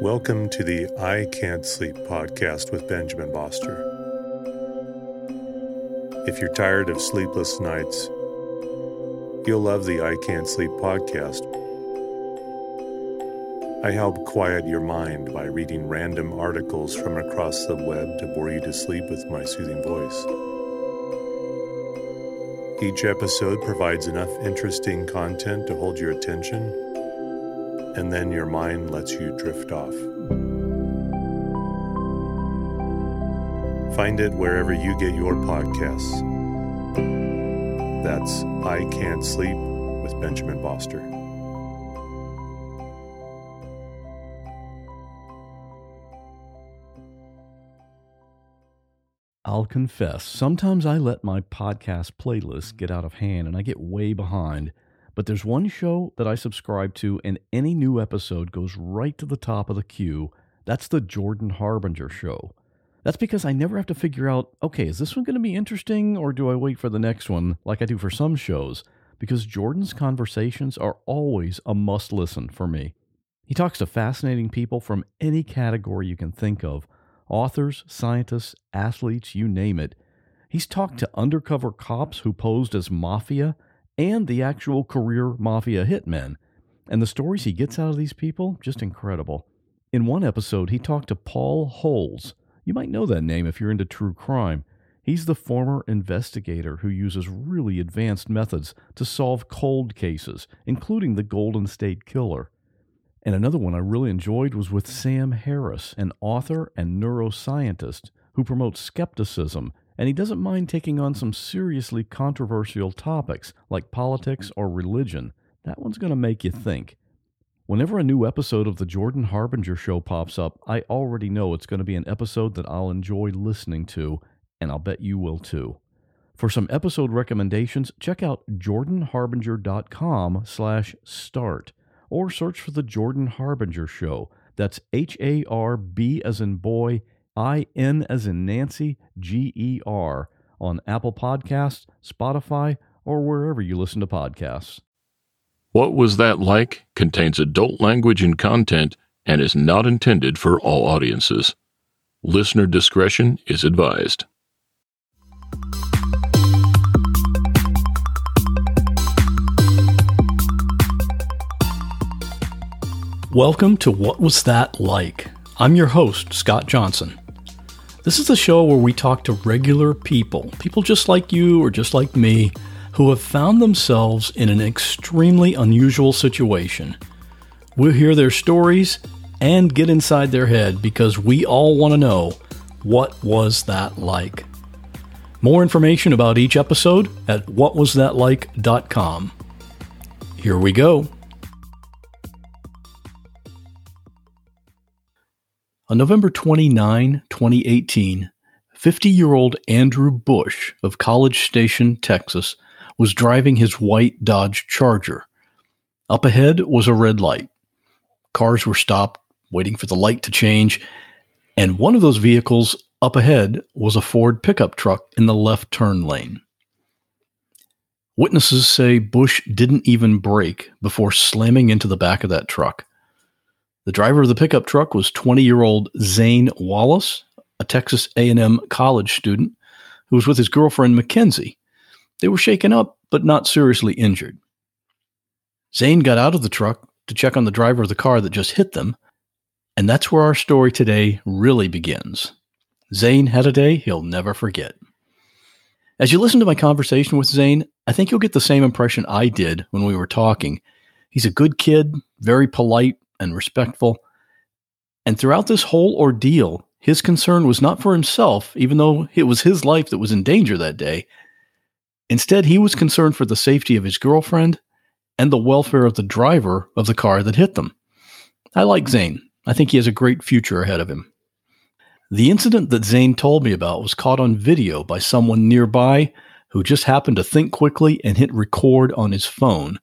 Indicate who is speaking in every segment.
Speaker 1: Welcome to the I Can't Sleep podcast with Benjamin Boster. If you're tired of sleepless nights, you'll love the I Can't Sleep podcast. I help quiet your mind by reading random articles from across the web to bore you to sleep with my soothing voice. Each episode provides enough interesting content to hold your attention and then your mind lets you drift off. Find it wherever you get your podcasts. That's I Can't Sleep with Benjamin Boster.
Speaker 2: I'll confess, sometimes I let my podcast playlist get out of hand and I get way behind. But there's one show that I subscribe to, and any new episode goes right to the top of the queue. That's the Jordan Harbinger Show. That's because I never have to figure out, okay, is this one going to be interesting, or do I wait for the next one like I do for some shows? Because Jordan's conversations are always a must listen for me. He talks to fascinating people from any category you can think of authors, scientists, athletes, you name it. He's talked to undercover cops who posed as mafia and the actual career mafia hitmen. And the stories he gets out of these people, just incredible. In one episode, he talked to Paul Holes. You might know that name if you're into true crime. He's the former investigator who uses really advanced methods to solve cold cases, including the Golden State Killer. And another one I really enjoyed was with Sam Harris, an author and neuroscientist who promotes skepticism and he doesn't mind taking on some seriously controversial topics like politics or religion. That one's going to make you think. Whenever a new episode of The Jordan Harbinger Show pops up, I already know it's going to be an episode that I'll enjoy listening to, and I'll bet you will too. For some episode recommendations, check out jordanharbinger.com slash start or search for The Jordan Harbinger Show. That's H-A-R-B as in boy, I N as in Nancy, G E R, on Apple Podcasts, Spotify, or wherever you listen to podcasts.
Speaker 3: What Was That Like contains adult language and content and is not intended for all audiences. Listener discretion is advised.
Speaker 2: Welcome to What Was That Like? I'm your host, Scott Johnson. This is the show where we talk to regular people, people just like you or just like me, who have found themselves in an extremely unusual situation. We'll hear their stories and get inside their head because we all want to know what was that like. More information about each episode at whatwasthatlike.com. Here we go. On November 29, 2018, 50 year old Andrew Bush of College Station, Texas, was driving his white Dodge Charger. Up ahead was a red light. Cars were stopped, waiting for the light to change, and one of those vehicles up ahead was a Ford pickup truck in the left turn lane. Witnesses say Bush didn't even brake before slamming into the back of that truck. The driver of the pickup truck was 20-year-old Zane Wallace, a Texas A&M college student who was with his girlfriend Mackenzie. They were shaken up but not seriously injured. Zane got out of the truck to check on the driver of the car that just hit them. And that's where our story today really begins. Zane had a day he'll never forget. As you listen to my conversation with Zane, I think you'll get the same impression I did when we were talking. He's a good kid, very polite and respectful. And throughout this whole ordeal, his concern was not for himself, even though it was his life that was in danger that day. Instead, he was concerned for the safety of his girlfriend and the welfare of the driver of the car that hit them. I like Zane. I think he has a great future ahead of him. The incident that Zane told me about was caught on video by someone nearby who just happened to think quickly and hit record on his phone.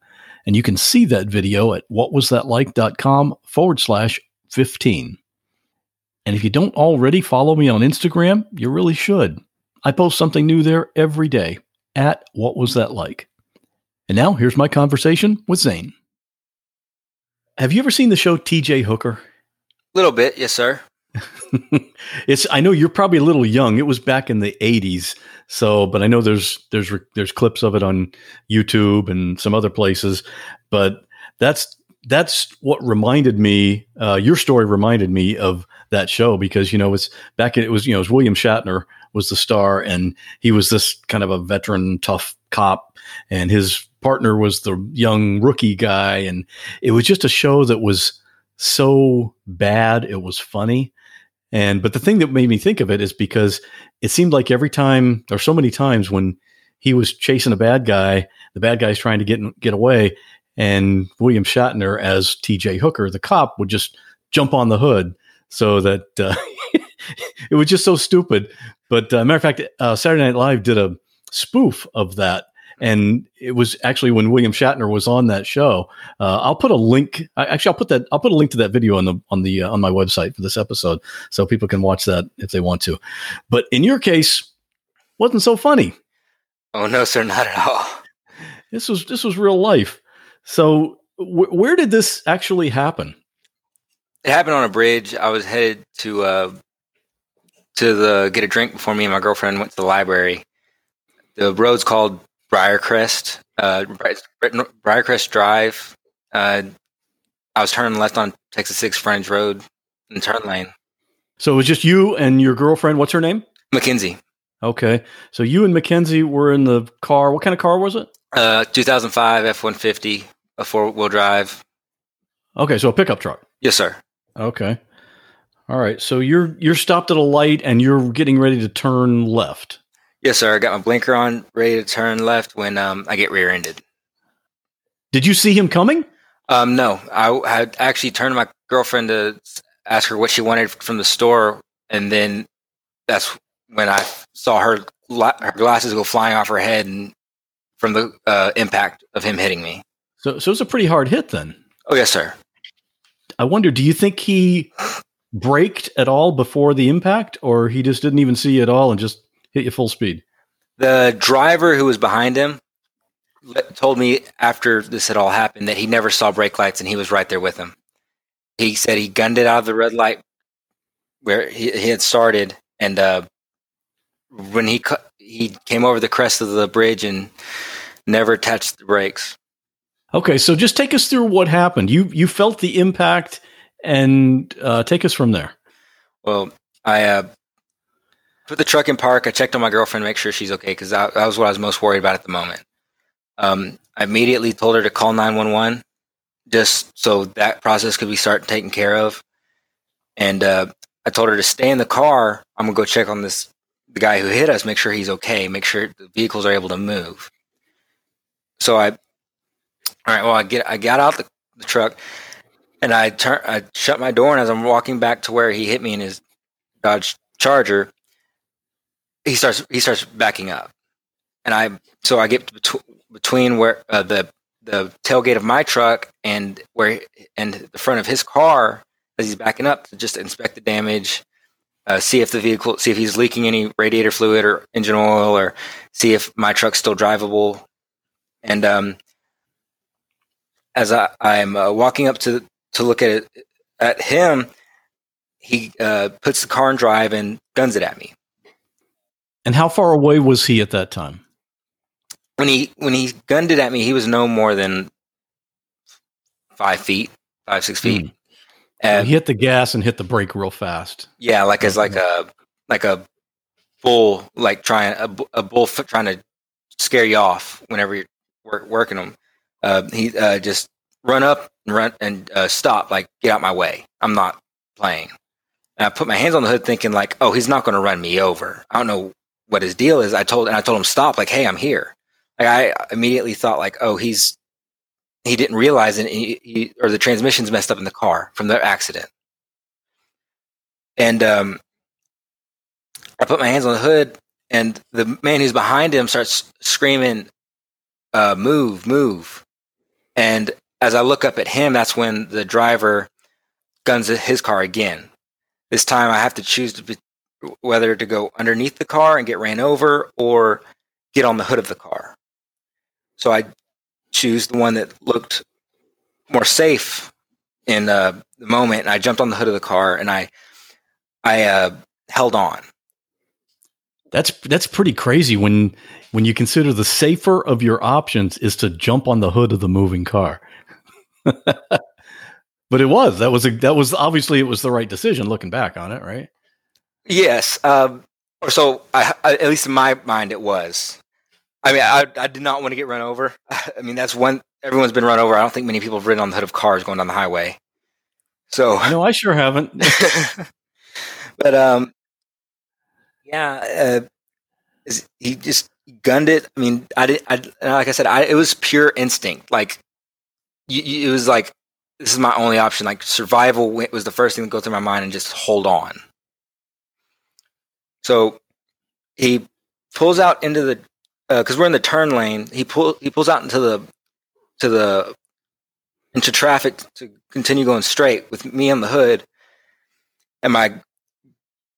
Speaker 2: And you can see that video at whatwasthatlike.com forward slash 15. And if you don't already follow me on Instagram, you really should. I post something new there every day at What Was That Like? And now here's my conversation with Zane. Have you ever seen the show TJ Hooker? A
Speaker 4: little bit, yes, sir.
Speaker 2: it's I know you're probably a little young. It was back in the 80s. So, but I know there's there's there's clips of it on YouTube and some other places, but that's that's what reminded me uh, your story reminded me of that show because you know it's back in, it was you know it was William Shatner was the star and he was this kind of a veteran tough cop and his partner was the young rookie guy and it was just a show that was so bad it was funny and but the thing that made me think of it is because it seemed like every time or so many times when he was chasing a bad guy, the bad guy's trying to get get away, and William Shatner as T.J. Hooker, the cop, would just jump on the hood so that uh, it was just so stupid. But uh, matter of fact, uh, Saturday Night Live did a spoof of that and it was actually when William Shatner was on that show. Uh, I'll put a link. Actually, I'll put that. I'll put a link to that video on the on the uh, on my website for this episode, so people can watch that if they want to. But in your case, wasn't so funny.
Speaker 4: Oh no, sir, not at all.
Speaker 2: This was this was real life. So wh- where did this actually happen?
Speaker 4: It happened on a bridge. I was headed to uh, to the get a drink before me and my girlfriend went to the library. The road's called Briarcrest, uh, Briarcrest Drive. Uh, I was turning left on Texas Six Frontage Road in turn lane.
Speaker 2: So it was just you and your girlfriend. What's her name?
Speaker 4: Mackenzie.
Speaker 2: Okay. So you and Mackenzie were in the car. What kind of car was it?
Speaker 4: Uh, 2005 F 150, a four wheel drive.
Speaker 2: Okay. So a pickup truck.
Speaker 4: Yes, sir.
Speaker 2: Okay. All right. So you're you're stopped at a light and you're getting ready to turn left.
Speaker 4: Yes, sir. I got my blinker on, ready to turn left when um, I get rear-ended.
Speaker 2: Did you see him coming?
Speaker 4: Um, no, I had actually turned my girlfriend to ask her what she wanted from the store, and then that's when I saw her her glasses go flying off her head, and from the uh, impact of him hitting me.
Speaker 2: So, so it was a pretty hard hit then.
Speaker 4: Oh yes, sir.
Speaker 2: I wonder, do you think he braked at all before the impact, or he just didn't even see you at all and just hit you full speed.
Speaker 4: The driver who was behind him told me after this had all happened that he never saw brake lights and he was right there with him. He said he gunned it out of the red light where he, he had started, and uh, when he cu- he came over the crest of the bridge and never touched the brakes.
Speaker 2: Okay, so just take us through what happened. You you felt the impact, and uh, take us from there.
Speaker 4: Well, I uh, put the truck in park. I checked on my girlfriend to make sure she's okay because that, that, was what I was most worried about at the moment. Um, I immediately told her to call 911 just so that process could be start taken care of. And uh, I told her to stay in the car. I'm gonna go check on this the guy who hit us, make sure he's okay, make sure the vehicles are able to move. So I, all right. Well, I get I got out the, the truck and I turn I shut my door, and as I'm walking back to where he hit me in his Dodge Charger, he starts he starts backing up, and I so I get between, between where uh, the the tailgate of my truck and where and the front of his car as he's backing up to just inspect the damage, uh, see if the vehicle, see if he's leaking any radiator fluid or engine oil, or see if my truck's still drivable. And um, as I, I'm uh, walking up to to look at at him, he uh, puts the car in drive and guns it at me.
Speaker 2: And how far away was he at that time?
Speaker 4: When he when he gunned it at me, he was no more than five feet five six feet.
Speaker 2: Mm.
Speaker 4: And
Speaker 2: he hit the gas and hit the brake real fast.
Speaker 4: yeah, like as like a like a bull, like trying a, a bull trying to scare you off whenever you're work, working them. Uh, he uh, just run up and run and uh, stop, like get out my way. I'm not playing. And I put my hands on the hood, thinking like, oh, he's not going to run me over. I don't know what his deal is. I told and I told him stop, like, hey, I'm here. Like I immediately thought like, oh, he's he didn't realize it, he, he, or the transmission's messed up in the car from the accident. And um, I put my hands on the hood, and the man who's behind him starts screaming, uh, "Move, move!" And as I look up at him, that's when the driver guns his car again. This time, I have to choose to be, whether to go underneath the car and get ran over, or get on the hood of the car. So I choose the one that looked more safe in uh, the moment, and I jumped on the hood of the car and I I uh, held on.
Speaker 2: That's that's pretty crazy when when you consider the safer of your options is to jump on the hood of the moving car. but it was that was a, that was obviously it was the right decision looking back on it, right?
Speaker 4: Yes, um, or so I, I, at least in my mind it was. I mean, I, I did not want to get run over. I mean, that's one everyone's been run over. I don't think many people have ridden on the hood of cars going down the highway. So
Speaker 2: No, I sure haven't.
Speaker 4: but um, yeah, uh, is- he just gunned it. I mean, I did. I like I said, I it was pure instinct. Like you, you, it was like this is my only option. Like survival was the first thing that go through my mind, and just hold on. So he pulls out into the because we're in the turn lane. He pull he pulls out into the to the into traffic to continue going straight with me on the hood, and my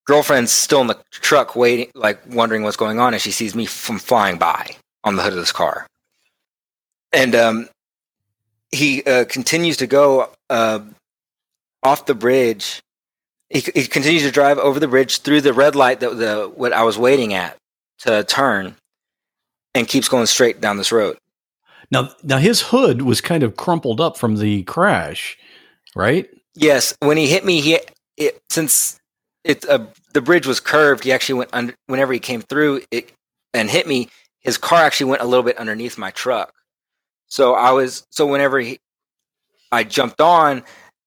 Speaker 4: girlfriend's still in the truck waiting, like wondering what's going on, and she sees me from flying by on the hood of this car, and um, he uh, continues to go uh, off the bridge. He, he continues to drive over the bridge through the red light that the what I was waiting at to turn, and keeps going straight down this road.
Speaker 2: now now his hood was kind of crumpled up from the crash, right?
Speaker 4: Yes, when he hit me, he it, since it uh, the bridge was curved, he actually went under. Whenever he came through it and hit me, his car actually went a little bit underneath my truck. So I was so whenever he, I jumped on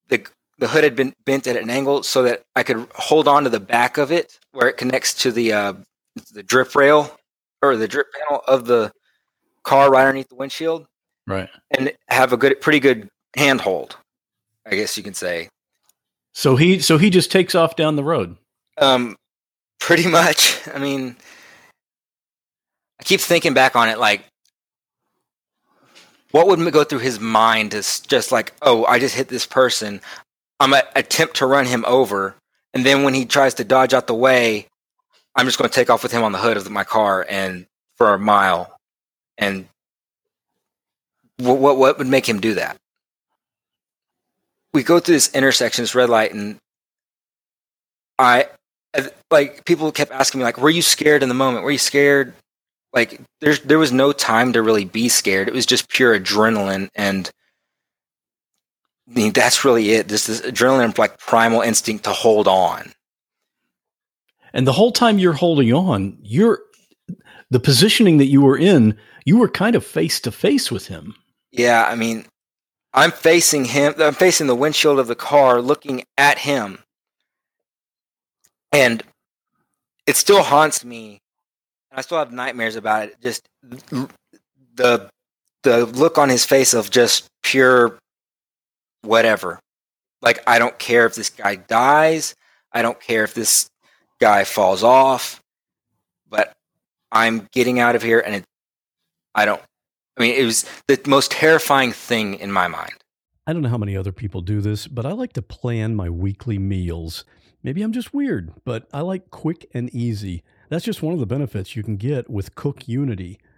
Speaker 4: the the hood had been bent at an angle so that I could hold on to the back of it where it connects to the uh, the drip rail or the drip panel of the car right underneath the windshield
Speaker 2: Right.
Speaker 4: and have a good pretty good handhold. I guess you can say.
Speaker 2: So he so he just takes off down the road.
Speaker 4: Um, pretty much. I mean, I keep thinking back on it, like, what would go through his mind is just like, oh, I just hit this person. I'm gonna attempt to run him over, and then when he tries to dodge out the way, I'm just going to take off with him on the hood of my car and for a mile. And what what, what would make him do that? We go through this intersection, this red light, and I I- like people kept asking me like were you scared in the moment were you scared like there's there was no time to really be scared it was just pure adrenaline and I mean, that's really it. This is adrenaline like primal instinct to hold on.
Speaker 2: And the whole time you're holding on, you're the positioning that you were in, you were kind of face to face with him.
Speaker 4: yeah i mean i'm facing him i'm facing the windshield of the car looking at him. And it still haunts me. And i still have nightmares about it. Just the the look on his face of just pure whatever like i don't care if this guy dies i don't care if this guy falls off but i'm getting out of here and it, i don't i mean it was the most terrifying thing in my mind
Speaker 2: I don't know how many other people do this, but I like to plan my weekly meals. Maybe I'm just weird, but I like quick and easy. That's just one of the benefits you can get with Cook Unity.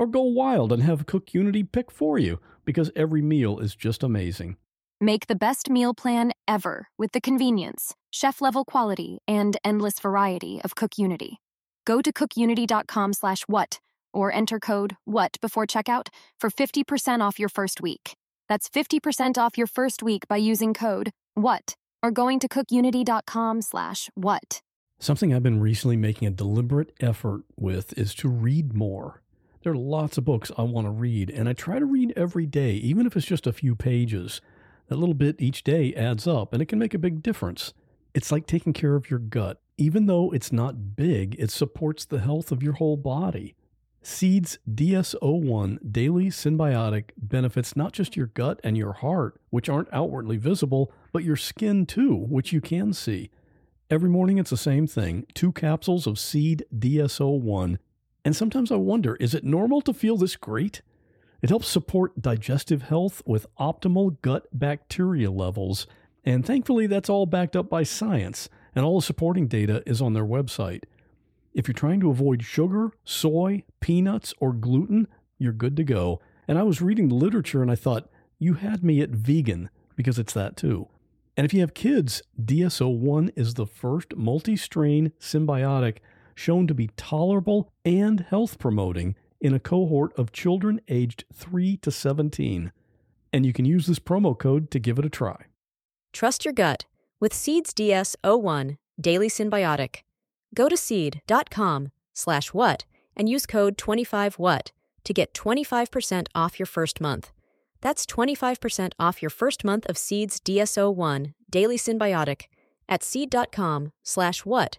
Speaker 2: or go wild and have Cook Unity pick for you because every meal is just amazing.
Speaker 5: Make the best meal plan ever with the convenience, chef level quality, and endless variety of Cook Unity. Go to cookunity.com slash what or enter code WHAT before checkout for 50% off your first week. That's 50% off your first week by using code WHAT or going to cookunity.com slash what.
Speaker 2: Something I've been recently making a deliberate effort with is to read more. There are lots of books I want to read, and I try to read every day, even if it's just a few pages. That little bit each day adds up, and it can make a big difference. It's like taking care of your gut. Even though it's not big, it supports the health of your whole body. Seeds DS01 Daily Synbiotic benefits not just your gut and your heart, which aren't outwardly visible, but your skin too, which you can see. Every morning it's the same thing two capsules of Seed DS01. And sometimes I wonder is it normal to feel this great? It helps support digestive health with optimal gut bacteria levels. And thankfully, that's all backed up by science, and all the supporting data is on their website. If you're trying to avoid sugar, soy, peanuts, or gluten, you're good to go. And I was reading the literature and I thought, you had me at vegan because it's that too. And if you have kids, DS01 is the first multi strain synbiotic shown to be tolerable and health promoting in a cohort of children aged 3 to 17. And you can use this promo code to give it a try.
Speaker 6: Trust your gut with Seeds DS01 Daily Synbiotic. Go to seed.com slash what and use code 25what to get 25% off your first month. That's 25% off your first month of Seeds DS01 Daily Synbiotic at seed.com slash what,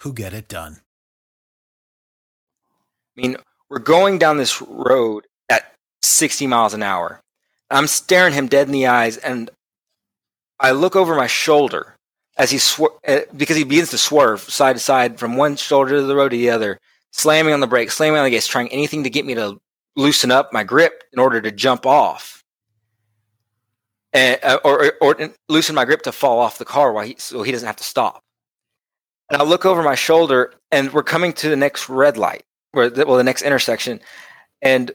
Speaker 7: who get it done.
Speaker 4: I mean, we're going down this road at 60 miles an hour. I'm staring him dead in the eyes, and I look over my shoulder as he uh, because he begins to swerve side to side from one shoulder of the road to the other, slamming on the brakes, slamming on the gas, trying anything to get me to loosen up my grip in order to jump off, and, uh, or, or, or loosen my grip to fall off the car while he, so he doesn't have to stop. And I look over my shoulder, and we're coming to the next red light, where the, well, the next intersection, and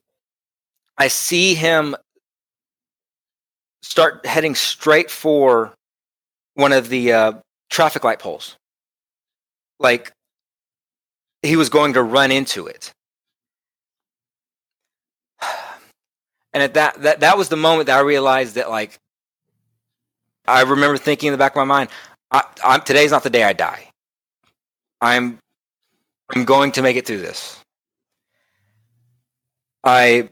Speaker 4: I see him start heading straight for one of the uh, traffic light poles. Like he was going to run into it. And at that, that that was the moment that I realized that like I remember thinking in the back of my mind, I, I'm, today's not the day I die. I'm I'm going to make it through this. I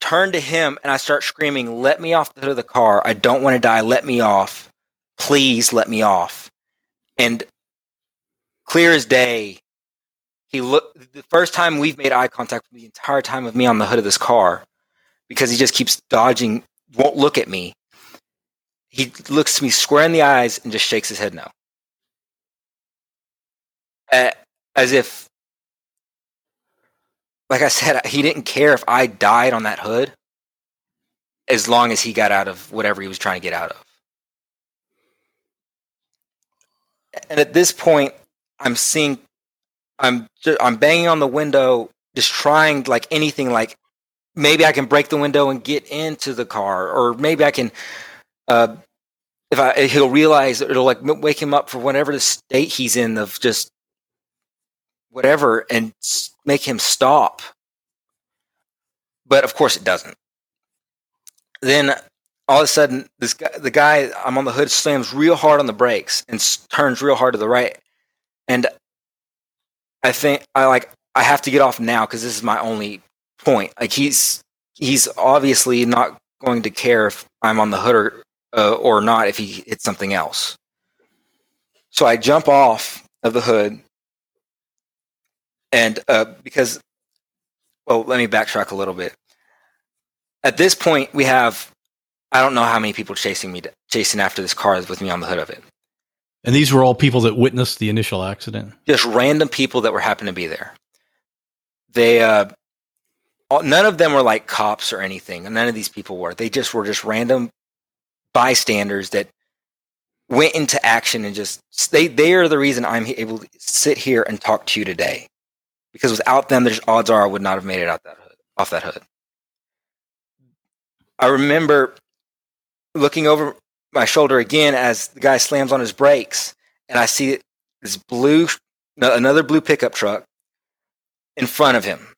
Speaker 4: turn to him and I start screaming, "Let me off the hood of the car! I don't want to die. Let me off! Please let me off!" And clear as day, he. The first time we've made eye contact the entire time of me on the hood of this car, because he just keeps dodging, won't look at me. He looks me square in the eyes and just shakes his head no, as if like I said, he didn't care if I died on that hood as long as he got out of whatever he was trying to get out of. And at this point, I'm seeing, I'm I'm banging on the window, just trying like anything, like maybe I can break the window and get into the car, or maybe I can uh, if I he'll realize it'll like wake him up for whatever the state he's in of just whatever and make him stop. But of course it doesn't. Then all of a sudden, this guy, the guy I'm on the hood slams real hard on the brakes and turns real hard to the right, and I think I like I have to get off now because this is my only point. Like he's he's obviously not going to care if I'm on the hood or uh, or not if he hits something else. So I jump off of the hood, and uh, because well, let me backtrack a little bit. At this point, we have I don't know how many people chasing me, chasing after this car with me on the hood of it.
Speaker 8: And these were all people that witnessed the initial accident.
Speaker 4: Just random people that were happen to be there. They, uh, all, none of them were like cops or anything. None of these people were. They just were just random bystanders that went into action and just they they are the reason I'm able to sit here and talk to you today. Because without them, there's odds are I would not have made it out that hood, off that hood. I remember looking over my shoulder again as the guy slams on his brakes, and I see this blue, another blue pickup truck in front of him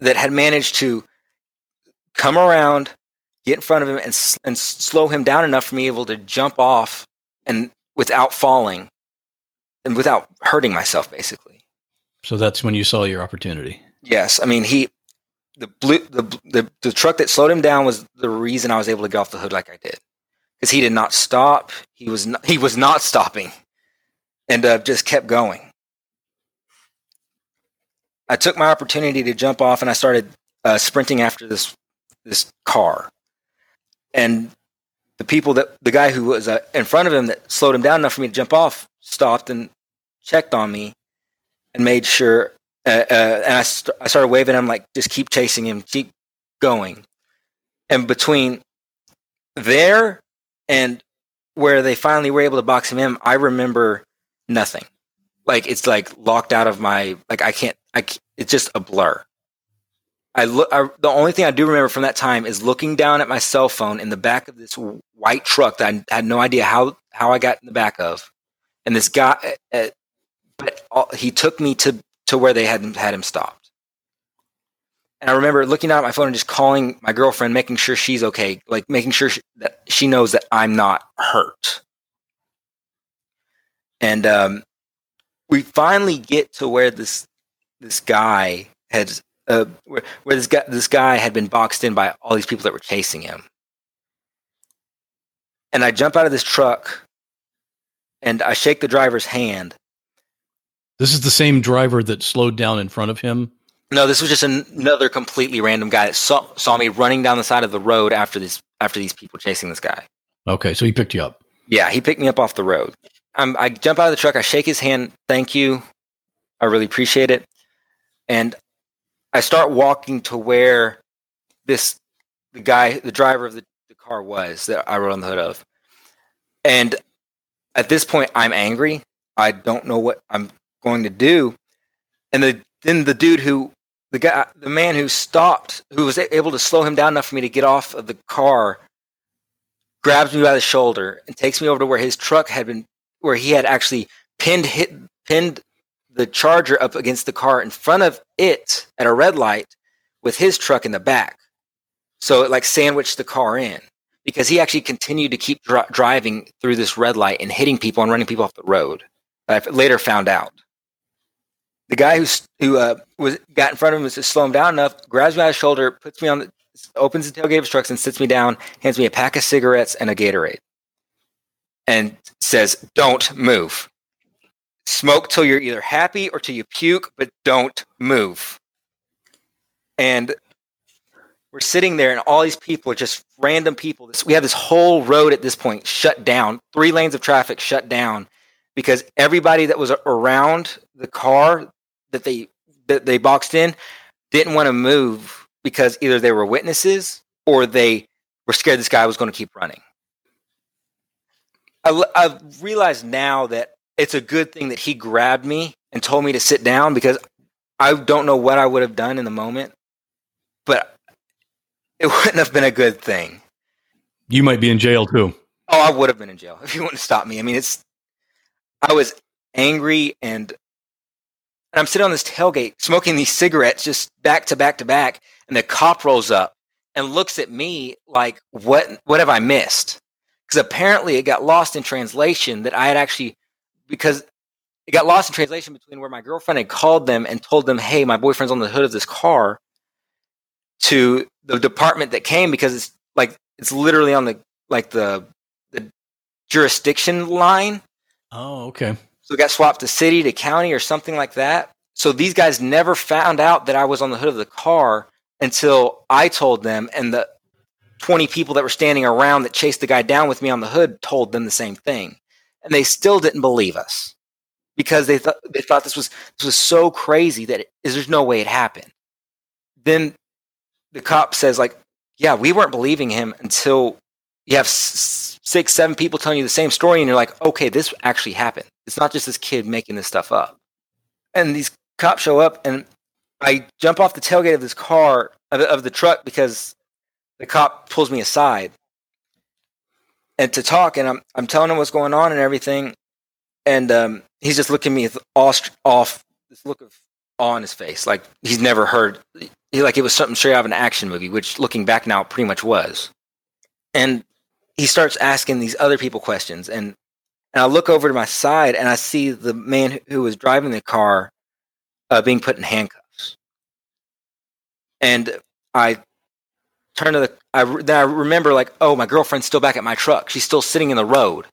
Speaker 4: that had managed to come around, get in front of him, and and slow him down enough for me able to jump off and without falling and without hurting myself, basically.
Speaker 8: So that's when you saw your opportunity.
Speaker 4: Yes, I mean he, the blue, the, the the truck that slowed him down was the reason I was able to get off the hood like I did, because he did not stop. He was not, he was not stopping, and uh, just kept going. I took my opportunity to jump off, and I started uh, sprinting after this this car, and the people that the guy who was uh, in front of him that slowed him down enough for me to jump off stopped and checked on me and made sure uh, uh, and I, st- I started waving him like just keep chasing him keep going. And between there and where they finally were able to box him in i remember nothing. Like it's like locked out of my like i can't i c- it's just a blur. I look I, the only thing i do remember from that time is looking down at my cell phone in the back of this white truck that i had no idea how how i got in the back of. And this guy uh, but all, he took me to to where they had had him stopped. And I remember looking out at my phone and just calling my girlfriend, making sure she's okay, like making sure she, that she knows that I'm not hurt. And um, we finally get to where this this guy had uh, where, where this guy this guy had been boxed in by all these people that were chasing him. And I jump out of this truck and I shake the driver's hand
Speaker 8: This is the same driver that slowed down in front of him.
Speaker 4: No, this was just an- another completely random guy that saw, saw me running down the side of the road after this after these people chasing this guy.
Speaker 8: Okay, so he picked you up.
Speaker 4: Yeah, he picked me up off the road. I'm, I jump out of the truck. I shake his hand. Thank you. I really appreciate it. And I start walking to where this the guy, the driver of the, the car was that I rode on the hood of. And at this point, I'm angry. I don't know what I'm going to do. And the, then the dude who, the guy, the man who stopped, who was able to slow him down enough for me to get off of the car, grabs me by the shoulder and takes me over to where his truck had been, where he had actually pinned hit, pinned the charger up against the car in front of it at a red light with his truck in the back. So it like sandwiched the car in because he actually continued to keep dri- driving through this red light and hitting people and running people off the road. I later found out. The guy who who uh, was got in front of him was to slow him down enough, grabs me by the shoulder, puts me on the, opens the tailgate of his truck and sits me down, hands me a pack of cigarettes and a Gatorade, and says, "Don't move. Smoke till you're either happy or till you puke, but don't move." And we're sitting there, and all these people are just random people. We have this whole road at this point shut down, three lanes of traffic shut down because everybody that was around the car that they that they boxed in didn't want to move because either they were witnesses or they were scared this guy was going to keep running. I, I've realized now that it's a good thing that he grabbed me and told me to sit down because I don't know what I would have done in the moment, but it wouldn't have been a good thing.
Speaker 8: You might be in jail too.
Speaker 4: Oh, I would have been in jail if you wouldn't stopped me. I mean, it's I was angry and and I'm sitting on this tailgate smoking these cigarettes just back to back to back, and the cop rolls up and looks at me like, "What? What have I missed?" Because apparently it got lost in translation that I had actually because it got lost in translation between where my girlfriend had called them and told them, "Hey, my boyfriend's on the hood of this car," to the department that came because it's like it's literally on the like the the jurisdiction line.
Speaker 8: Oh, okay.
Speaker 4: So it got swapped to city to county or something like that. So these guys never found out that I was on the hood of the car until I told them, and the 20 people that were standing around that chased the guy down with me on the hood told them the same thing. And they still didn't believe us because they thought they thought this was this was so crazy that it, there's no way it happened. Then the cop says like, "Yeah, we weren't believing him until you have s- six, seven people telling you the same story, and you're like, okay, this actually happened. It's not just this kid making this stuff up." And these cops show up, and I jump off the tailgate of this car of, of the truck because the cop pulls me aside and to talk, and I'm I'm telling him what's going on and everything, and um, he's just looking at me with off, off this look of awe on his face, like he's never heard, he, like it was something straight out of an action movie, which looking back now, pretty much was. And he starts asking these other people questions, and and I look over to my side, and I see the man who was driving the car uh, being put in handcuffs, and I turn to the. I then I remember like, oh, my girlfriend's still back at my truck. She's still sitting in the road.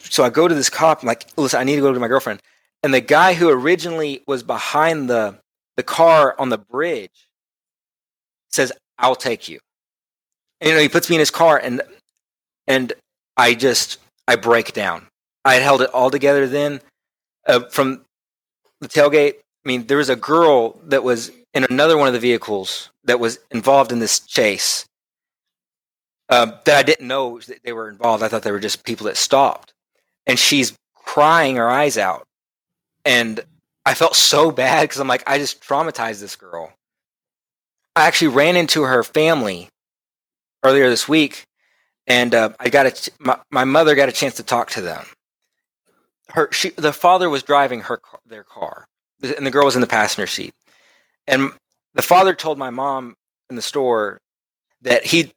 Speaker 4: So I go to this cop. I'm like, listen, I need to go to my girlfriend. And the guy who originally was behind the the car on the bridge says, "I'll take you." And, you know, he puts me in his car, and and I just I break down. I had held it all together then uh, from the tailgate. I mean, there was a girl that was in another one of the vehicles that was involved in this chase uh, that I didn't know that they were involved. I thought they were just people that stopped. And she's crying her eyes out. And I felt so bad because I'm like, I just traumatized this girl. I actually ran into her family earlier this week, and uh, I got a ch- my, my mother got a chance to talk to them. Her she the father was driving her their car, and the girl was in the passenger seat. And the father told my mom in the store that he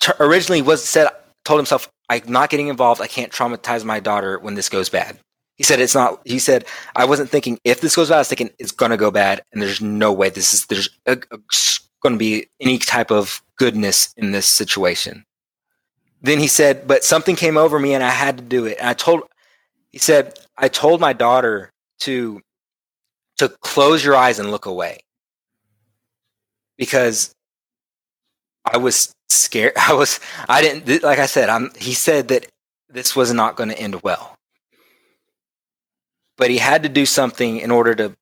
Speaker 4: t- originally was said told himself, "I'm not getting involved. I can't traumatize my daughter when this goes bad." He said it's not. He said I wasn't thinking if this goes bad. I was thinking it's gonna go bad, and there's no way this is there's going to be any type of goodness in this situation. Then he said, but something came over me, and I had to do it. And I told, he said, I told my daughter to to close your eyes and look away because I was scared. I was. I didn't. Like I said, I'm. He said that this was not going to end well but he had to do something in order to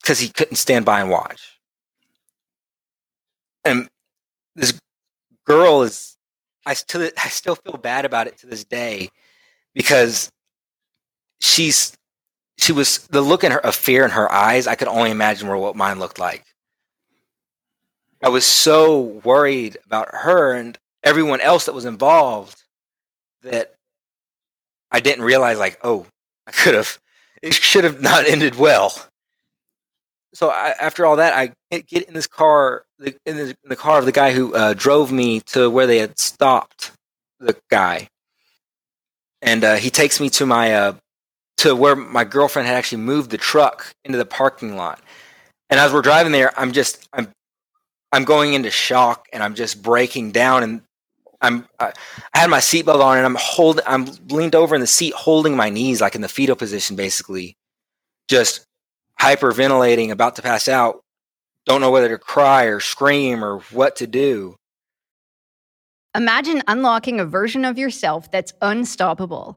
Speaker 4: because he couldn't stand by and watch and this girl is i still i still feel bad about it to this day because she's she was the look in her of fear in her eyes i could only imagine what mine looked like i was so worried about her and everyone else that was involved that i didn't realize like oh i could have it should have not ended well. So I, after all that, I get in this car, in the, in the car of the guy who uh, drove me to where they had stopped the guy, and uh, he takes me to my uh, to where my girlfriend had actually moved the truck into the parking lot. And as we're driving there, I'm just I'm I'm going into shock, and I'm just breaking down, and I'm I, I had my seatbelt on and I'm holding I'm leaned over in the seat holding my knees like in the fetal position basically. Just hyperventilating about to pass out. Don't know whether to cry or scream or what to do.
Speaker 9: Imagine unlocking a version of yourself that's unstoppable,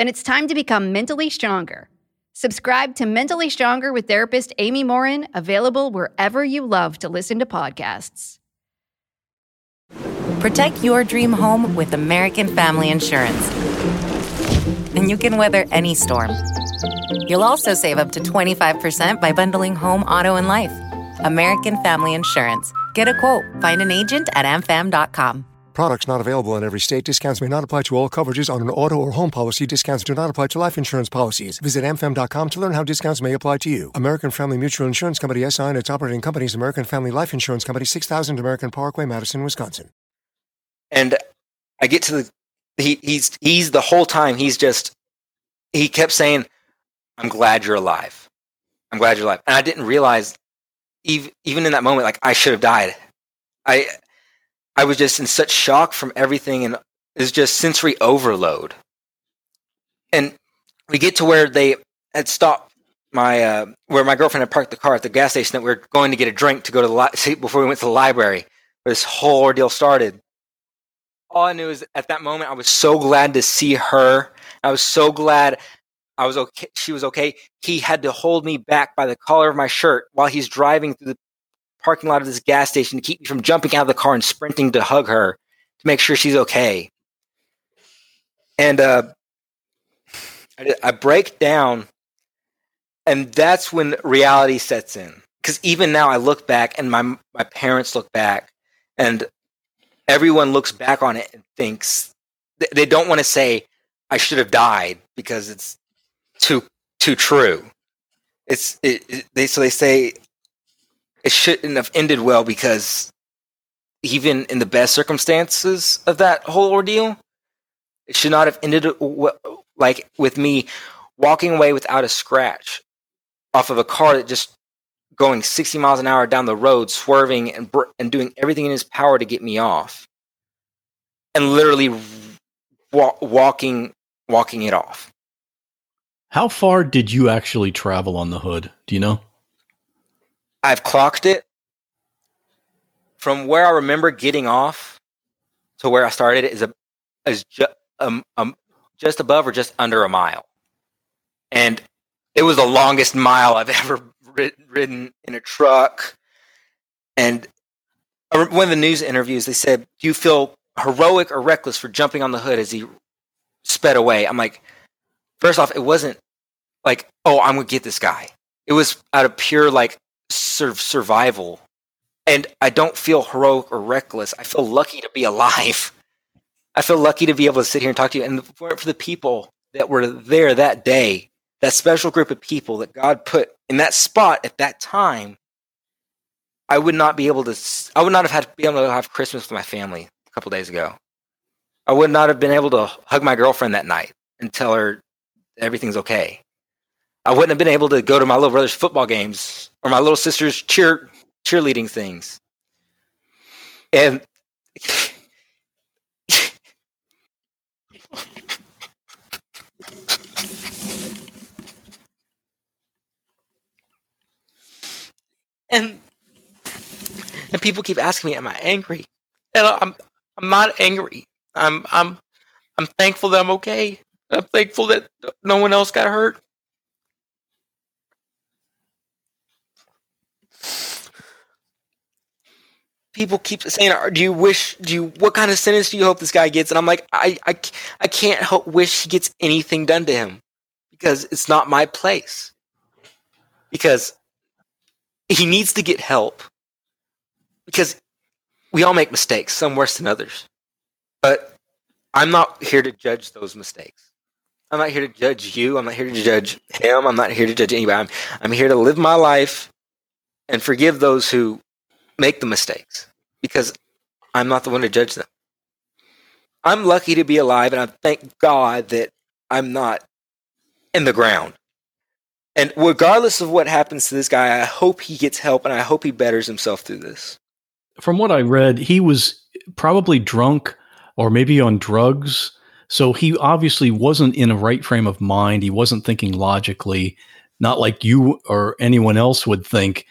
Speaker 9: Then it's time to become mentally stronger. Subscribe to Mentally Stronger with therapist Amy Morin, available wherever you love to listen to podcasts.
Speaker 10: Protect your dream home with American Family Insurance. And you can weather any storm. You'll also save up to 25% by bundling home, auto, and life. American Family Insurance. Get a quote. Find an agent at amfam.com.
Speaker 11: Products not available in every state. Discounts may not apply to all coverages on an auto or home policy. Discounts do not apply to life insurance policies. Visit amfam.com to learn how discounts may apply to you. American Family Mutual Insurance Company SI and its operating companies American Family Life Insurance Company 6000 American Parkway, Madison, Wisconsin.
Speaker 4: And I get to the he, he's he's the whole time he's just he kept saying, "I'm glad you're alive. I'm glad you're alive." And I didn't realize even even in that moment, like I should have died. I I was just in such shock from everything, and it's just sensory overload. And we get to where they had stopped my uh, where my girlfriend had parked the car at the gas station that we were going to get a drink to go to the li- before we went to the library. This whole ordeal started. All I knew is at that moment I was so glad to see her. I was so glad I was okay. She was okay. He had to hold me back by the collar of my shirt while he's driving through the parking lot of this gas station to keep me from jumping out of the car and sprinting to hug her to make sure she's okay. And uh, I, I break down, and that's when reality sets in. Because even now, I look back, and my my parents look back, and everyone looks back on it and thinks they don't want to say I should have died because it's too too true. It's it, it, they so they say it shouldn't have ended well because even in the best circumstances of that whole ordeal, it should not have ended like with me walking away without a scratch off of a car that just going 60 miles an hour down the road, swerving and and doing everything in his power to get me off, and literally wa- walking walking it off.
Speaker 8: How far did you actually travel on the hood? Do you know?
Speaker 4: I've clocked it from where I remember getting off to where I started is a is ju- um, um, just above or just under a mile, and it was the longest mile I've ever ridden in a truck. And one of the news interviews, they said, "Do you feel heroic or reckless for jumping on the hood as he sped away?" I'm like, first off, it wasn't like, "Oh, I'm gonna get this guy." It was out of pure like of survival. And I don't feel heroic or reckless. I feel lucky to be alive. I feel lucky to be able to sit here and talk to you. And for, for the people that were there that day, that special group of people that God put in that spot at that time, I would not be able to. I would not have had to be able to have Christmas with my family a couple days ago. I would not have been able to hug my girlfriend that night and tell her everything's okay. I wouldn't have been able to go to my little brother's football games or my little sister's cheer cheerleading things. And and and people keep asking me, "Am I angry?" And I'm I'm not angry. I'm I'm I'm thankful that I'm okay. I'm thankful that no one else got hurt. People keep saying, "Do you wish? Do you? What kind of sentence do you hope this guy gets?" And I'm like, I, I, I can't help wish he gets anything done to him because it's not my place. Because he needs to get help. Because we all make mistakes, some worse than others. But I'm not here to judge those mistakes. I'm not here to judge you. I'm not here to judge him. I'm not here to judge anybody. I'm, I'm here to live my life and forgive those who make the mistakes because I'm not the one to judge them. I'm lucky to be alive, and I thank God that I'm not in the ground. And regardless of what happens to this guy, I hope he gets help and I hope he betters himself through this.
Speaker 2: From what I read, he was probably drunk or maybe on drugs. So he obviously wasn't in a right frame of mind. He wasn't thinking logically, not like you or anyone else would think.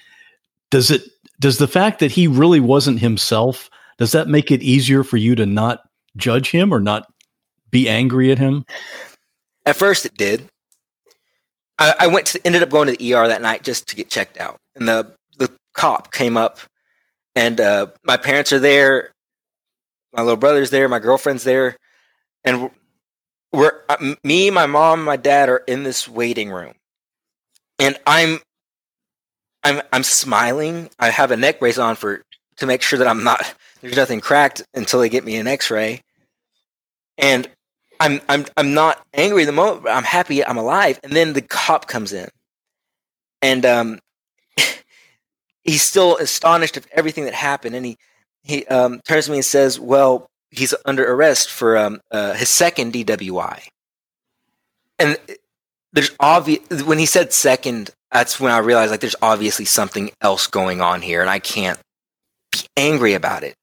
Speaker 2: Does it does the fact that he really wasn't himself does that make it easier for you to not judge him or not be angry at him?
Speaker 4: At first, it did. I, I went to ended up going to the ER that night just to get checked out, and the the cop came up, and uh, my parents are there, my little brother's there, my girlfriend's there, and we're uh, me, my mom, my dad are in this waiting room, and I'm I'm I'm smiling. I have a neck brace on for to make sure that I'm not there's nothing cracked until they get me an X-ray, and I'm I'm I'm not angry at the moment, but I'm happy I'm alive. And then the cop comes in, and um, he's still astonished of everything that happened, and he he um, turns to me and says, "Well, he's under arrest for um, uh, his second DWI." And there's obvious when he said second, that's when I realized like there's obviously something else going on here, and I can't be angry about it.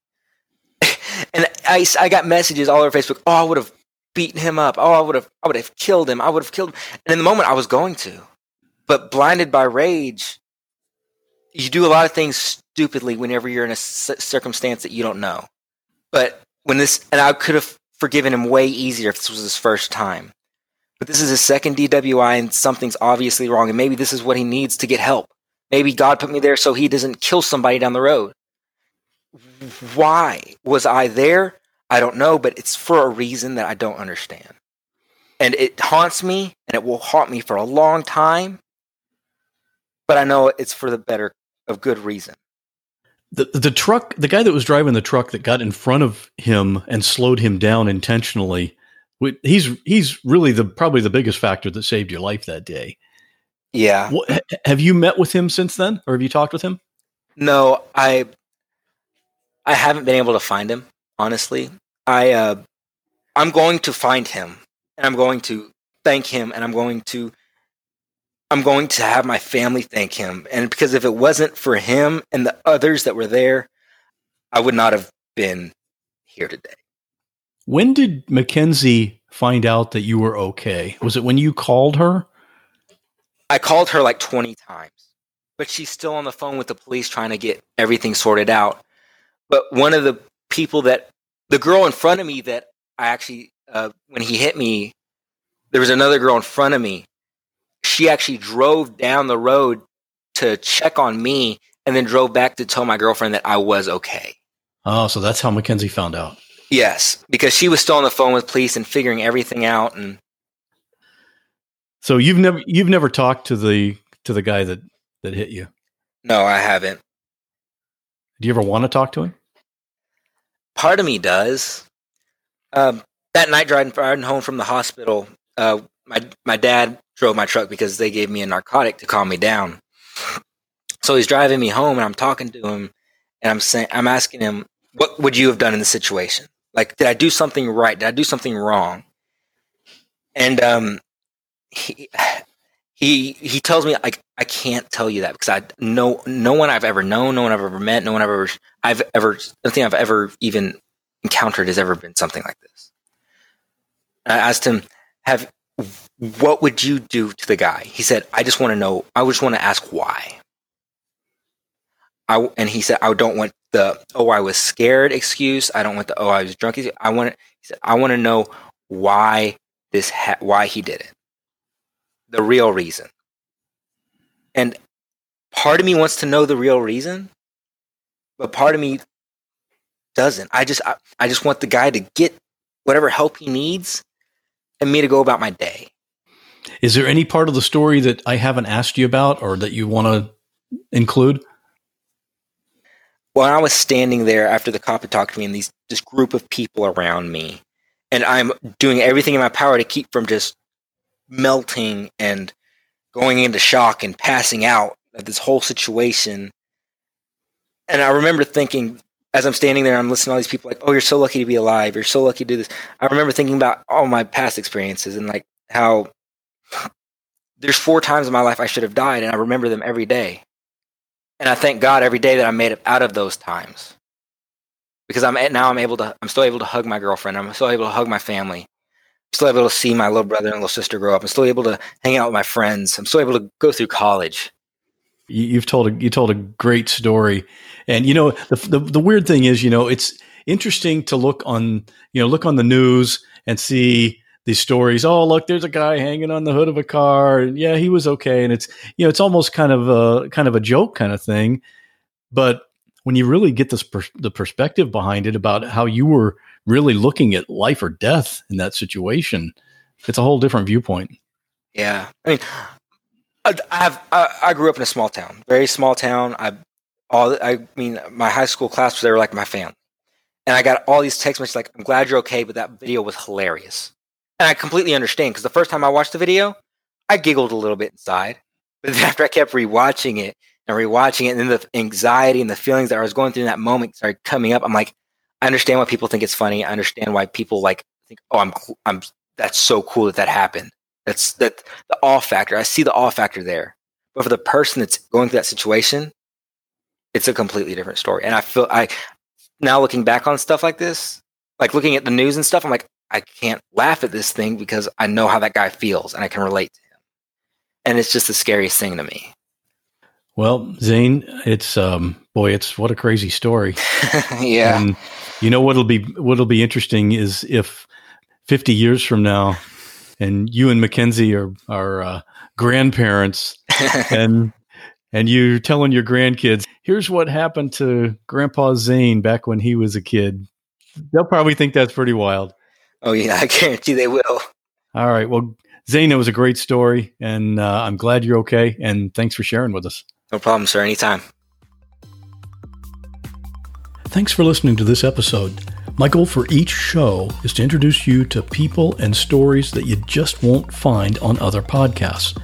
Speaker 4: and I, I got messages all over Facebook. Oh, I would have beaten him up. Oh, I would have, I would have killed him. I would have killed him. And in the moment, I was going to, but blinded by rage, you do a lot of things stupidly whenever you're in a circumstance that you don't know. But when this, and I could have forgiven him way easier if this was his first time. But this is his second DWI, and something's obviously wrong. And maybe this is what he needs to get help. Maybe God put me there so he doesn't kill somebody down the road. Why was I there? I don't know, but it's for a reason that I don't understand. And it haunts me and it will haunt me for a long time. But I know it's for the better of good reason.
Speaker 2: The the truck, the guy that was driving the truck that got in front of him and slowed him down intentionally, he's he's really the probably the biggest factor that saved your life that day.
Speaker 4: Yeah.
Speaker 2: What, have you met with him since then, or have you talked with him?
Speaker 4: No, I I haven't been able to find him honestly. I uh, I'm going to find him and I'm going to thank him and I'm going to I'm going to have my family thank him. And because if it wasn't for him and the others that were there, I would not have been here today.
Speaker 2: When did Mackenzie find out that you were okay? Was it when you called her?
Speaker 4: I called her like 20 times, but she's still on the phone with the police trying to get everything sorted out. But one of the people that the girl in front of me that I actually uh, when he hit me, there was another girl in front of me. She actually drove down the road to check on me and then drove back to tell my girlfriend that I was okay.
Speaker 2: Oh, so that's how Mackenzie found out.
Speaker 4: Yes, because she was still on the phone with police and figuring everything out and
Speaker 2: So you've never you've never talked to the to the guy that that hit you?
Speaker 4: No, I haven't.
Speaker 2: Do you ever want to talk to him?
Speaker 4: part of me does. Um, that night driving, driving home from the hospital, uh, my my dad drove my truck because they gave me a narcotic to calm me down. So he's driving me home, and I'm talking to him, and I'm saying, I'm asking him, "What would you have done in the situation? Like, did I do something right? Did I do something wrong?" And um, he he he tells me like I can't tell you that because I no no one I've ever known, no one I've ever met, no one I've ever I've ever nothing I've ever even encountered has ever been something like this. I asked him, "Have what would you do to the guy?" He said, "I just want to know. I just want to ask why." I and he said, "I don't want the oh I was scared excuse. I don't want the oh I was drunk. I want he said I want to know why this ha- why he did it." the real reason. And part of me wants to know the real reason, but part of me doesn't. I just I, I just want the guy to get whatever help he needs and me to go about my day.
Speaker 2: Is there any part of the story that I haven't asked you about or that you want to include?
Speaker 4: When I was standing there after the cop had talked to me and these this group of people around me, and I'm doing everything in my power to keep from just melting and going into shock and passing out at this whole situation. And I remember thinking, as I'm standing there, I'm listening to all these people like, "Oh, you're so lucky to be alive. You're so lucky to do this." I remember thinking about all my past experiences and like how there's four times in my life I should have died, and I remember them every day. And I thank God every day that I made it out of those times. Because I'm now I'm able to I'm still able to hug my girlfriend. I'm still able to hug my family. I'm still able to see my little brother and little sister grow up. I'm still able to hang out with my friends. I'm still able to go through college.
Speaker 8: You've told a, you told a great story, and you know the, the the weird thing is, you know, it's interesting to look on you know look on the news and see these stories. Oh, look, there's a guy hanging on the hood of a car. And yeah, he was okay. And it's, you know, it's almost kind of a kind of a joke kind of thing. But when you really get this per- the perspective behind it about how you were really looking at life or death in that situation, it's a whole different viewpoint.
Speaker 4: Yeah, I mean, I, have I, I, grew up in a small town, very small town. I all I mean, my high school class was they were like my family, and I got all these text messages like, "I'm glad you're okay," but that video was hilarious. And I completely understand because the first time I watched the video, I giggled a little bit inside. But then after I kept rewatching it and rewatching it, and then the anxiety and the feelings that I was going through in that moment started coming up, I'm like, I understand why people think it's funny. I understand why people like think, oh, I'm, I'm, that's so cool that that happened. That's that the awe factor. I see the awe factor there. But for the person that's going through that situation, it's a completely different story. And I feel I now looking back on stuff like this, like looking at the news and stuff, I'm like, I can't laugh at this thing because I know how that guy feels and I can relate to him. And it's just the scariest thing to me.
Speaker 8: Well, Zane, it's um boy, it's what a crazy story.
Speaker 4: yeah.
Speaker 8: And you know what'll be what'll be interesting is if 50 years from now and you and Mackenzie are are uh, grandparents and and you're telling your grandkids, here's what happened to Grandpa Zane back when he was a kid. They'll probably think that's pretty wild.
Speaker 4: Oh yeah, I guarantee they will.
Speaker 8: All right. Well, Zane, it was a great story, and uh, I'm glad you're okay. And thanks for sharing with us.
Speaker 4: No problem, sir. Anytime.
Speaker 2: Thanks for listening to this episode. My goal for each show is to introduce you to people and stories that you just won't find on other podcasts.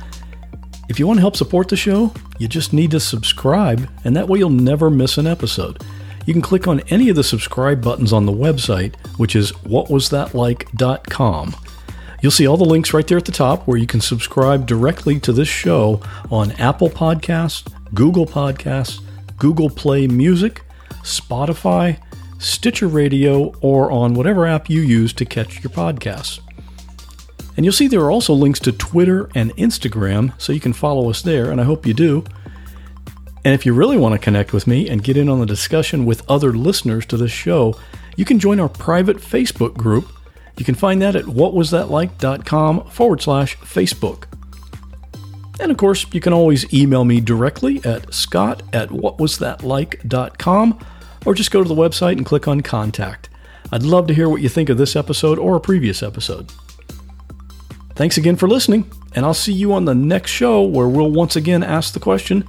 Speaker 2: If you want to help support the show, you just need to subscribe, and that way you'll never miss an episode you can click on any of the subscribe buttons on the website, which is whatwasthatlike.com. You'll see all the links right there at the top where you can subscribe directly to this show on Apple Podcasts, Google Podcasts, Google Play Music, Spotify, Stitcher Radio, or on whatever app you use to catch your podcasts. And you'll see there are also links to Twitter and Instagram, so you can follow us there, and I hope you do. And if you really want to connect with me and get in on the discussion with other listeners to this show, you can join our private Facebook group. You can find that at whatwasthatlike.com forward slash Facebook. And of course, you can always email me directly at scott at whatwasthatlike.com or just go to the website and click on contact. I'd love to hear what you think of this episode or a previous episode. Thanks again for listening, and I'll see you on the next show where we'll once again ask the question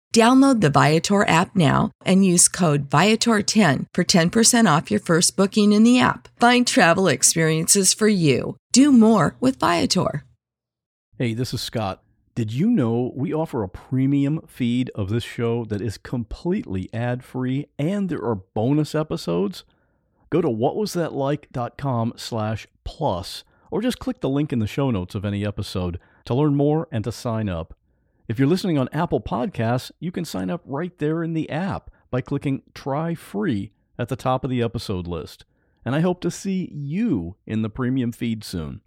Speaker 12: Download the Viator app now and use code Viator10 for 10% off your first booking in the app. Find travel experiences for you. Do more with Viator.
Speaker 2: Hey, this is Scott. Did you know we offer a premium feed of this show that is completely ad free and there are bonus episodes? Go to whatwasthatlike.com slash plus or just click the link in the show notes of any episode to learn more and to sign up. If you're listening on Apple Podcasts, you can sign up right there in the app by clicking Try Free at the top of the episode list. And I hope to see you in the premium feed soon.